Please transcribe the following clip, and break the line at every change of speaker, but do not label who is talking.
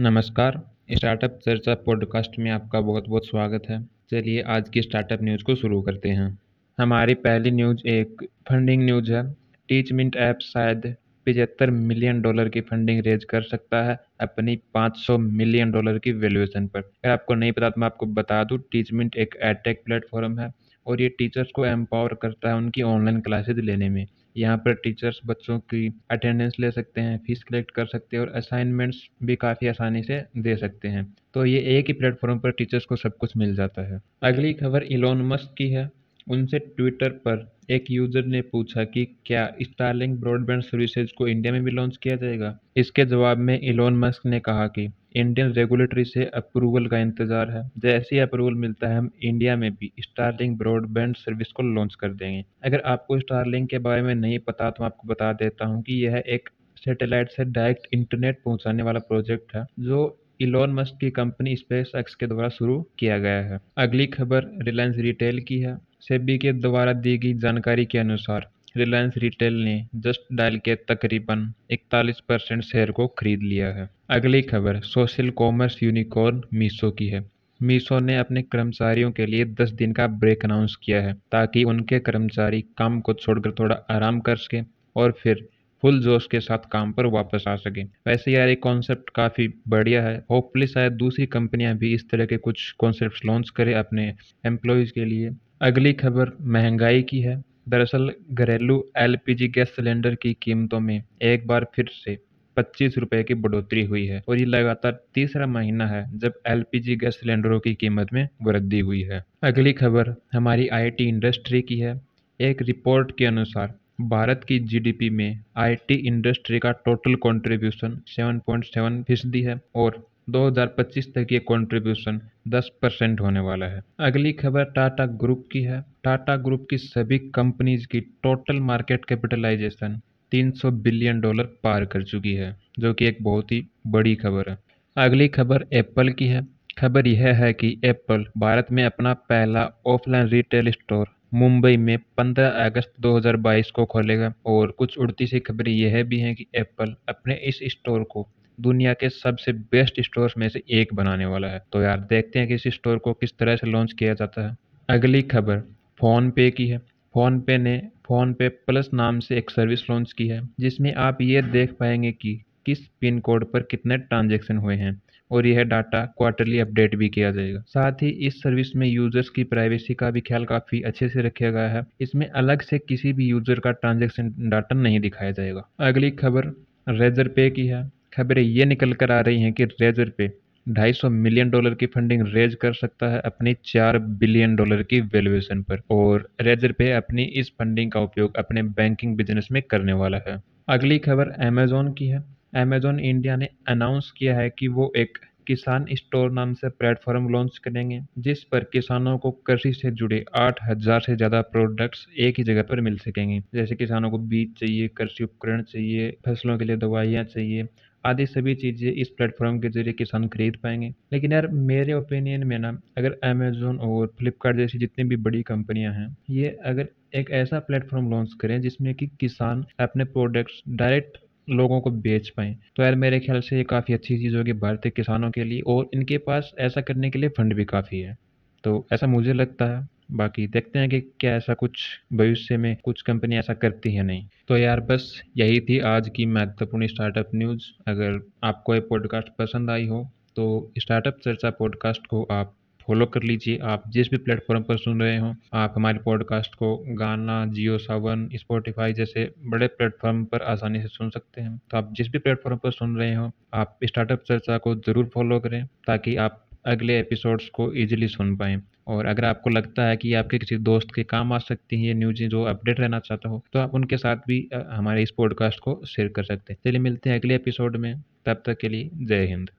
नमस्कार। स्टार्टअप चर्चा पॉडकास्ट में आपका बहुत बहुत स्वागत है। चलिए आज की स्टार्टअप न्यूज़ को शुरू करते हैं। हमारी पहली न्यूज़ एक फंडिंग न्यूज़ है। टीचमिंट ऐप शायद पचहत्तर मिलियन डॉलर की फंडिंग रेज कर सकता है अपनी 500 मिलियन डॉलर की वैल्यूएशन पर। अगर आपको नहीं पता तो मैं आपको बता दूँ, टीचमिंट एक एडटेक प्लेटफॉर्म है। और ये टीचर्स को एम्पावर करता है उनकी ऑनलाइन क्लासेज लेने में। यहाँ पर टीचर्स बच्चों की अटेंडेंस ले सकते हैं फ़ीस कलेक्ट कर सकते हैं और असाइनमेंट्स भी काफ़ी आसानी से दे सकते हैं। तो ये एक ही प्लेटफॉर्म पर टीचर्स को सब कुछ मिल जाता है। अगली खबर इलोन मस्क की है। उनसे ट्विटर पर एक यूज़र ने पूछा कि क्या स्टारलिंक ब्रॉडबैंड सर्विसेज़ को इंडिया में भी लॉन्च किया जाएगा? इसके जवाब में इलोन मस्क ने कहा कि इंडियन रेगुलेटरी से अप्रूवल का इंतज़ार है। जैसे ही अप्रूवल मिलता है, हम इंडिया में भी स्टारलिंक ब्रॉडबैंड सर्विस को लॉन्च कर देंगे। अगर आपको स्टारलिंक के बारे में नहीं पता तो मैं आपको बता देता हूँ कि यह एक सैटेलाइट से डायरेक्ट इंटरनेट पहुँचाने वाला प्रोजेक्ट है, जो इलोन मस्क की कंपनी स्पेस एक्स के द्वारा शुरू किया गया है। अगली खबर रिलायंस रिटेल की है। सेबी के द्वारा दी गई जानकारी के अनुसार रिलायंस रिटेल ने जस्ट डायल के तकरीबन 41 परसेंट शेयर को खरीद लिया है। अगली खबर, सोशल कॉमर्स यूनिकॉर्न मीशो की है। मीशो ने अपने कर्मचारियों के लिए 10 दिन का ब्रेक अनाउंस किया है, ताकि उनके कर्मचारी काम को छोड़कर थोड़ा आराम कर सकें और फिर फुल जोश के साथ काम पर वापस आ सके। वैसे यार, ये कॉन्सेप्ट काफ़ी बढ़िया है। होपफुली शायद दूसरी कंपनियाँ भी इस तरह के कुछ कॉन्सेप्ट लॉन्च करें अपने एम्प्लॉयज़ के लिए। अगली खबर, महँगाई की है। दरअसल घरेलू एलपीजी गैस सिलेंडर की कीमतों में एक बार फिर से पच्चीस रुपए की बढ़ोतरी हुई है और ये लगातार तीसरा महीना है जब एलपीजी गैस सिलेंडरों की कीमत में वृद्धि हुई है। अगली खबर हमारी आईटी इंडस्ट्री की है। एक रिपोर्ट के अनुसार भारत की जीडीपी में आईटी इंडस्ट्री का टोटल कंट्रीब्यूशन 7.7 फ़ीसदी है और 2025 तक ये कंट्रीब्यूशन 10 परसेंट होने वाला है। अगली खबर टाटा ग्रुप की है। टाटा ग्रुप की सभी कंपनीज़ की total market capitalisation 300 billion dollar पार कर चुकी है, जो कि एक बहुत ही बड़ी खबर है। अगली खबर एप्पल की है। खबर यह है कि एप्पल भारत में अपना पहला ऑफलाइन रिटेल स्टोर मुंबई में 15 अगस्त 2022 को खोलेगा। और कुछ उड़ती सी खबरें यह भी हैं कि एप्पल अपने इस स्टोर को दुनिया के सबसे बेस्ट स्टोर्स में से एक बनाने वाला है। तो यार, देखते हैं कि इस स्टोर को किस तरह से लॉन्च किया जाता है। अगली खबर फ़ोन पे की है। फ़ोन पे ने फ़ोन पे प्लस नाम से एक सर्विस लॉन्च की है, जिसमें आप ये देख पाएँगे कि किस पिन कोड पर कितने ट्रांजेक्शन हुए हैं, और यह डाटा क्वार्टरली अपडेट भी किया जाएगा। साथ ही इस सर्विस में यूज़र्स की प्राइवेसी का भी ख्याल काफ़ी अच्छे से रखा गया है, इसमें अलग से किसी भी यूज़र का ट्रांजेक्शन डाटा नहीं दिखाया जाएगा। अगली खबर रेजर पे की है। खबरें ये निकल कर आ रही हैं कि रेजर पे 250 मिलियन डॉलर की फंडिंग रेज कर सकता है अपनी चार बिलियन डॉलर की वैल्यूएशन पर, और रेजर पे अपनी इस फंडिंग का उपयोग अपने बैंकिंग बिज़नेस में करने वाला है। अगली खबर अमेजोन की है। अमेजोन इंडिया ने अनाउंस किया है कि वो एक किसान स्टोर नाम से प्लेटफॉर्म लॉन्च करेंगे, जिस पर किसानों को कृषि से जुड़े आठ हज़ार से ज़्यादा प्रोडक्ट्स एक ही जगह पर मिल सकेंगे। जैसे किसानों को बीज चाहिए, कृषि उपकरण चाहिए, फ़सलों के लिए दवाइयाँ चाहिए आदि सभी चीज़ें इस प्लेटफॉर्म के ज़रिए किसान खरीद पाएँगे। लेकिन यार, मेरे ओपिनियन में ना, अगर अमेजोन और फ्लिपकार्ट जैसी जितनी भी बड़ी कंपनियाँ हैं, ये अगर एक ऐसा प्लेटफॉर्म लॉन्च करें जिसमें कि किसान अपने प्रोडक्ट्स डायरेक्ट लोगों को बेच पाएँ तो यार मेरे ख्याल से ये काफ़ी अच्छी चीज़ होगी भारतीय किसानों के लिए और इनके पास ऐसा करने के लिए फंड भी काफ़ी है। तो ऐसा मुझे लगता है। बाकी देखते हैं कि क्या ऐसा कुछ भविष्य में कुछ कंपनी ऐसा करती है नहीं। तो यार बस यही थी आज की महत्वपूर्ण स्टार्टअप न्यूज़ अगर आपको ये पॉडकास्ट पसंद आई हो तो स्टार्टअप चर्चा पॉडकास्ट को आप फॉलो कर लीजिए। आप जिस भी प्लेटफॉर्म पर सुन रहे हो, आप हमारे पॉडकास्ट को गाना, जियो सावन स्पॉटिफाई जैसे बड़े प्लेटफॉर्म पर आसानी से सुन सकते हैं। तो आप जिस भी प्लेटफॉर्म पर सुन रहे हो, आप स्टार्टअप चर्चा को ज़रूर फॉलो करें, ताकि आप अगले एपिसोड्स को ईजिली सुन पाएँ। और अगर आपको लगता है कि आपके किसी दोस्त के काम आ सकती हैं ये न्यूज़ें जो अपडेट रहना चाहता हो तो आप उनके साथ भी हमारे इस पॉडकास्ट को शेयर कर सकते हैं। चलिए मिलते हैं अगले एपिसोड में। तब तक के लिए जय हिंद।